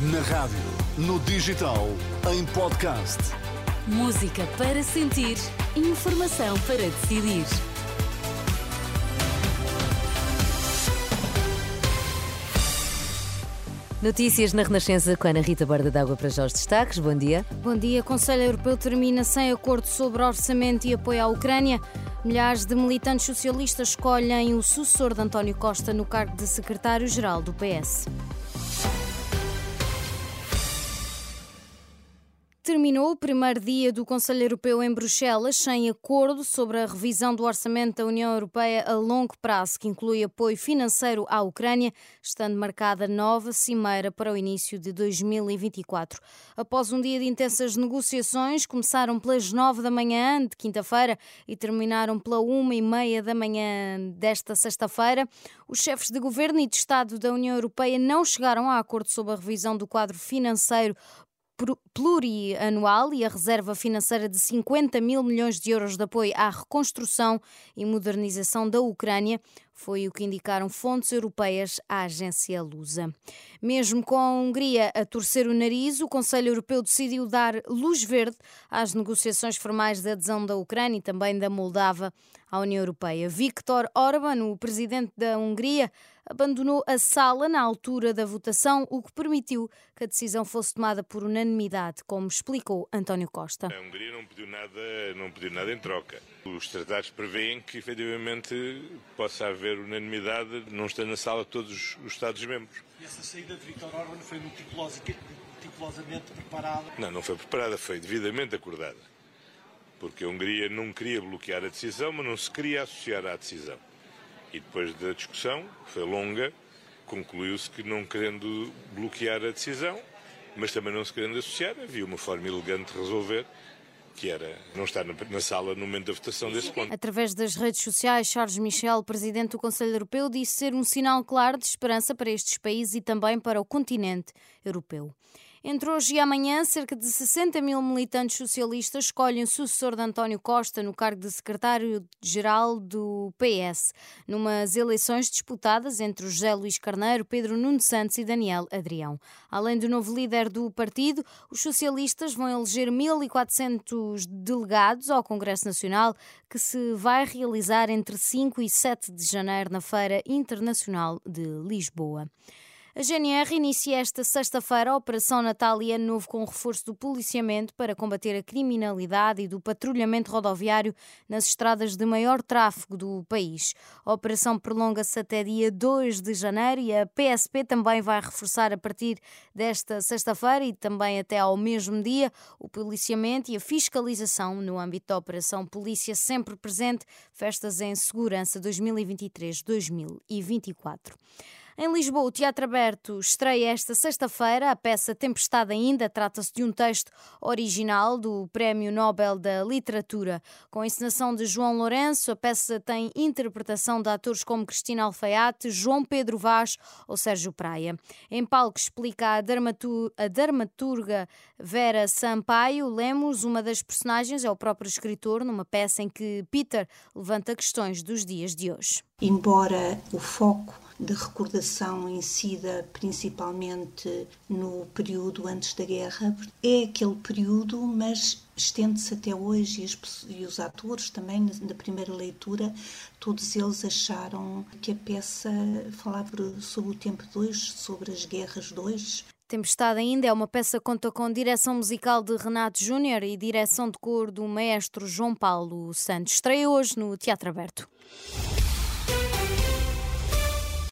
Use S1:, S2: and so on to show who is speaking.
S1: Na rádio, no digital, em podcast.
S2: Música para sentir, informação para decidir. Notícias na Renascença com Ana Rita Borda d'Água para já os destaques. Bom dia.
S3: Bom dia. Conselho Europeu termina sem acordo sobre orçamento e apoio à Ucrânia. Milhares de militantes socialistas escolhem o sucessor de António Costa no cargo de secretário-geral do PS. Terminou o primeiro dia do Conselho Europeu em Bruxelas sem acordo sobre a revisão do orçamento da União Europeia a longo prazo, que inclui apoio financeiro à Ucrânia, estando marcada nova cimeira para o início de 2024. Após um dia de intensas negociações, começaram pelas nove da manhã de quinta-feira e terminaram pela uma e meia da manhã desta sexta-feira, os chefes de governo e de Estado da União Europeia não chegaram a acordo sobre a revisão do quadro financeiro plurianual e a reserva financeira de 50 mil milhões de euros de apoio à reconstrução e modernização da Ucrânia foi o que indicaram fontes europeias à agência Lusa. Mesmo com a Hungria a torcer o nariz, o Conselho Europeu decidiu dar luz verde às negociações formais de adesão da Ucrânia e também da Moldava à União Europeia. Viktor Orban, o presidente da Hungria, abandonou a sala na altura da votação, o que permitiu que a decisão fosse tomada por unanimidade, como explicou António Costa.
S4: A Hungria nada, não pediu nada em troca. Os tratados prevêem que efetivamente possa haver unanimidade, não estando na sala todos os Estados-membros.
S5: E essa saída de Viktor Orban foi meticulosamente preparada?
S4: Não, não foi preparada, foi devidamente acordada. Porque a Hungria não queria bloquear a decisão, mas não se queria associar à decisão. E depois da discussão, que foi longa, concluiu-se que não querendo bloquear a decisão, mas também não se querendo associar, havia uma forma elegante de resolver que era não estar na, sala no momento da votação desse ponto.
S3: Através das redes sociais, Charles Michel, presidente do Conselho Europeu, disse ser um sinal claro de esperança para estes países e também para o continente europeu. Entre hoje e amanhã, cerca de 60 mil militantes socialistas escolhem o sucessor de António Costa no cargo de secretário-geral do PS, numas eleições disputadas entre José Luís Carneiro, Pedro Nuno Santos e Daniel Adrião. Além do novo líder do partido, os socialistas vão eleger 1.400 delegados ao Congresso Nacional, que se vai realizar entre 5 e 7 de janeiro na Feira Internacional de Lisboa. A GNR inicia esta sexta-feira a Operação Natal Ano Novo com reforço do policiamento para combater a criminalidade e do patrulhamento rodoviário nas estradas de maior tráfego do país. A operação prolonga-se até dia 2 de janeiro e a PSP também vai reforçar a partir desta sexta-feira e também até ao mesmo dia o policiamento e a fiscalização no âmbito da Operação Polícia Sempre Presente, Festas em Segurança 2023-2024. Em Lisboa, o Teatro Aberto estreia esta sexta-feira a peça Tempestade Ainda. Trata-se de um texto original do Prémio Nobel da Literatura. Com a encenação de João Lourenço, a peça tem interpretação de atores como Cristina Alfaiate, João Pedro Vaz ou Sérgio Praia. Em palco explica a, dramatur a dramaturga Vera Sampaio Lemos, uma das personagens é o próprio escritor, numa peça em que Peter levanta questões dos dias de hoje.
S6: Embora o foco de recordação incida principalmente no período antes da guerra. É aquele período, mas estende-se até hoje e os, e os, atores também, na primeira leitura, todos eles acharam que a peça falava sobre o tempo de hoje, sobre as guerras de hoje.
S3: Tempestade ainda é uma peça que conta com direção musical de Renato Júnior e direção de cor do maestro João Paulo Santos. Estreia hoje no Teatro Aberto.